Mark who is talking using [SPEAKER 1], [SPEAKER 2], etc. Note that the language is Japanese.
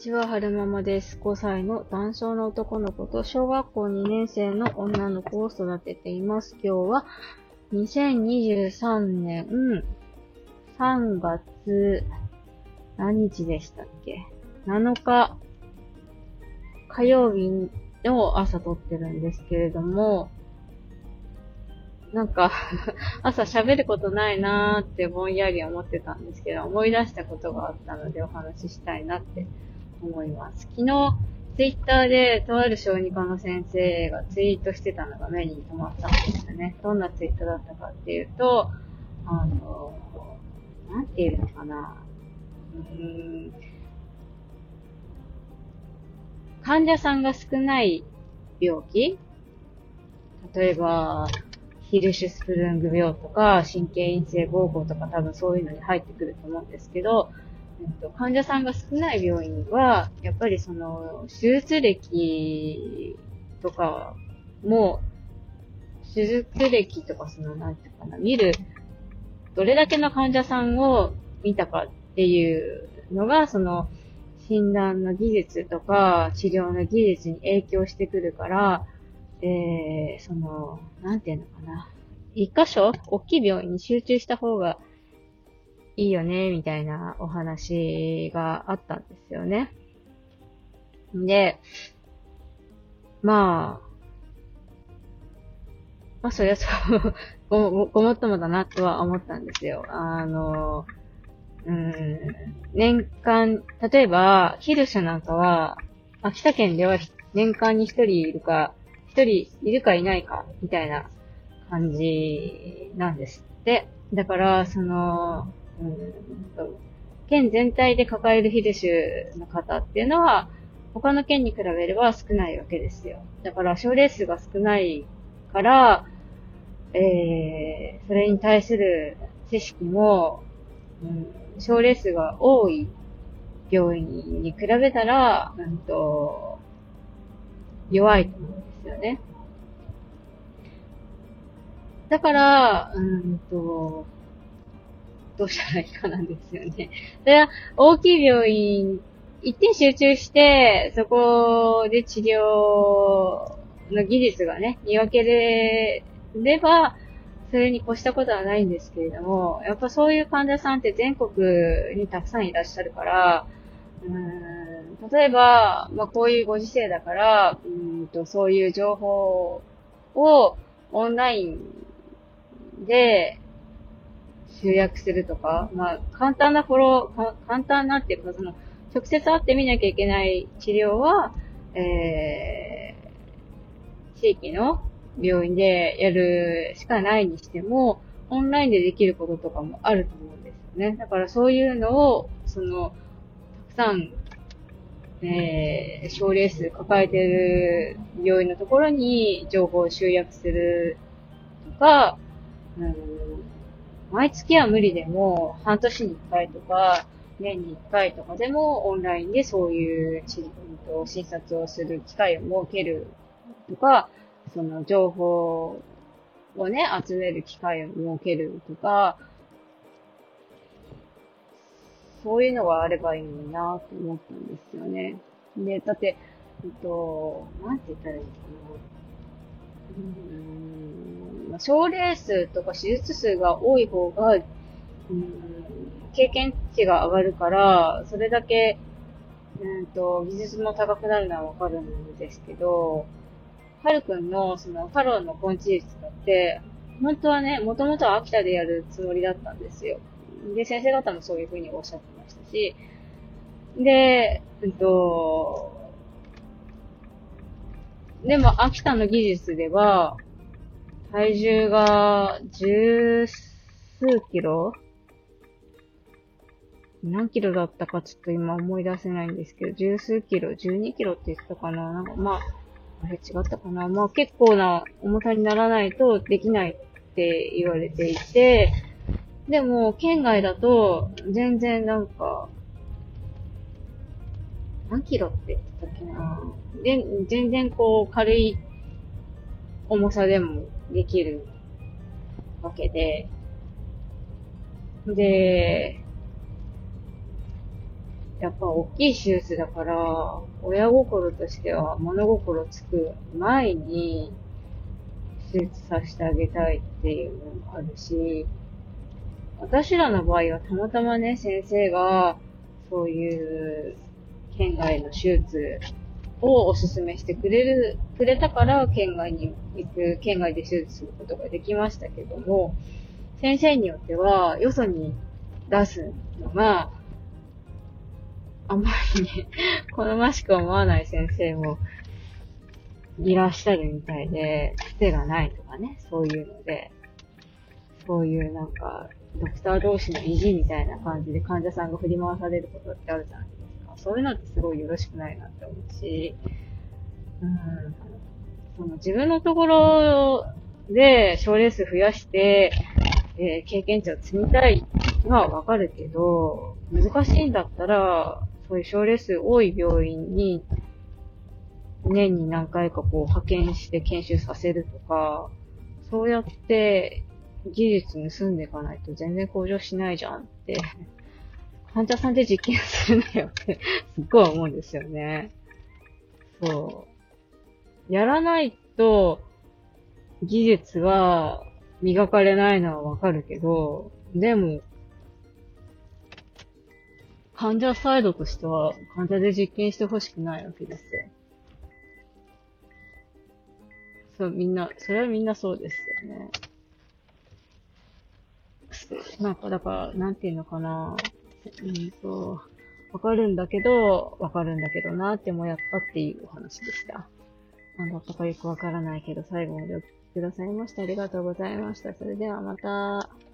[SPEAKER 1] ちは、はるままです。5歳の男性の男の子と小学校2年生の女の子を育てています。今日は2023年3月何日でしたっけ ?7 日火曜日の朝撮ってるんですけれども、なんか 朝喋ることないなーってぼんやり思ってたんですけど、思い出したことがあったのでお話ししたいなって思います。昨日、ツイッターでとある小児科の先生がツイートしてたのが目に留まったんですよね。どんなツイートだったかっていうと、あの、なんていうのかな。うーん患者さんが少ない病気？例えば、ヒルシュスプルング病とか、神経陰性膀胱とか多分そういうのに入ってくると思うんですけど、えっと、患者さんが少ない病院は、やっぱりその、手術歴とかも、手術歴とかその、なんていうかな、見る、どれだけの患者さんを見たかっていうのが、その、診断の技術とか治療の技術に影響してくるから、えー、その、なんていうのかな。一箇所大きい病院に集中した方がいいよね、みたいなお話があったんですよね。で、まあ、まあ、そりゃそう、ご、ご、ごもっともだなとは思ったんですよ。あの、うん、年間、例えば、ヒルシャなんかは、秋田県では年間に一人いるか、一人いるかいないか、みたいな感じなんですって。だから、その、うんと、県全体で抱えるヒルシュの方っていうのは、他の県に比べれば少ないわけですよ。だから、症例数が少ないから、えー、それに対する知識も、うん、症例数が多い病院に比べたら、うんと、弱いと思うんですよね。だから、うんと、どうしたらいいかなんですよね。それは、大きい病院、一点集中して、そこで治療の技術がね、見分けれれば、それに越したことはないんですけれども、やっぱそういう患者さんって全国にたくさんいらっしゃるから、うん例えば、まあ、こういうご時世だから、うんとそういう情報をオンラインで集約するとか、まあ、簡単なフォロー、簡単なっていうか、その、直接会ってみなきゃいけない治療は、えー、地域の病院でやるしかないにしても、オンラインでできることとかもあると思うんですよね。だからそういうのを、その、たくさん、えー、症例数抱えてる病院のところに情報を集約するとか、うん、毎月は無理でも、半年に1回とか、年に1回とかでもオンラインでそういう診察をする機会を設けるとか、その情報をね、集める機会を設けるとか、そういうのがあればいいのになと思ったんですよね。で、だって、えっと、なんて言ったらいいのかな。うん、症例数とか手術数が多い方が、うん、経験値が上がるから、それだけ、うんと、技術も高くなるのはわかるんですけど、はるくんの、その、ハローの昆虫室だって、本当はね、もともとは秋田でやるつもりだったんですよ。で、先生方もそういうふうにおっしゃってましたし、で、うんと、でも、秋田の技術では、体重が十数キロ？何キロだったかちょっと今思い出せないんですけど、十数キロ、十二キロって言ったかな？なんか、まあ、あれ違ったかな？まあ結構な重さにならないとできないって言われていて、でも、県外だと、全然なんか、何キロって言ってたっけな？で、全然こう、軽い重さでもできるわけで、で、やっぱ大きい手術だから、親心としては物心つく前に手術させてあげたいっていうのもあるし、私らの場合はたまたまね、先生が、そういう県外の手術をお勧めしてくれる、くれたから、県外に行く、県外で手術することができましたけども、先生によっては、よそに出すのが、あまりね、好ましく思わない先生もいらっしゃるみたいで、癖がないとかね、そういうので、そういうなんか、ドクター同士の意地みたいな感じで患者さんが振り回されることってあるじゃないですか。そういうのってすごいよろしくないなって思うし、うん、その自分のところで賞レース増やして、えー、経験値を積みたいのはわかるけど、難しいんだったら、そういう賞レース多い病院に年に何回かこう派遣して研修させるとか、そうやって技術盗んでいかないと全然向上しないじゃんって、患者さんで実験するなよってすっごい思うんですよね。そう。やらないと、技術は磨かれないのはわかるけど、でも、患者サイドとしては患者で実験してほしくないわけですよ。そう、みんな、それはみんなそうですよね。なんか、だから、なんていうのかな。うんと、わかるんだけど、わかるんだけどなってもやったっていうお話でした。なんだったかよくわからないけど、最後までお聞きくださいましたありがとうございました。それではまた。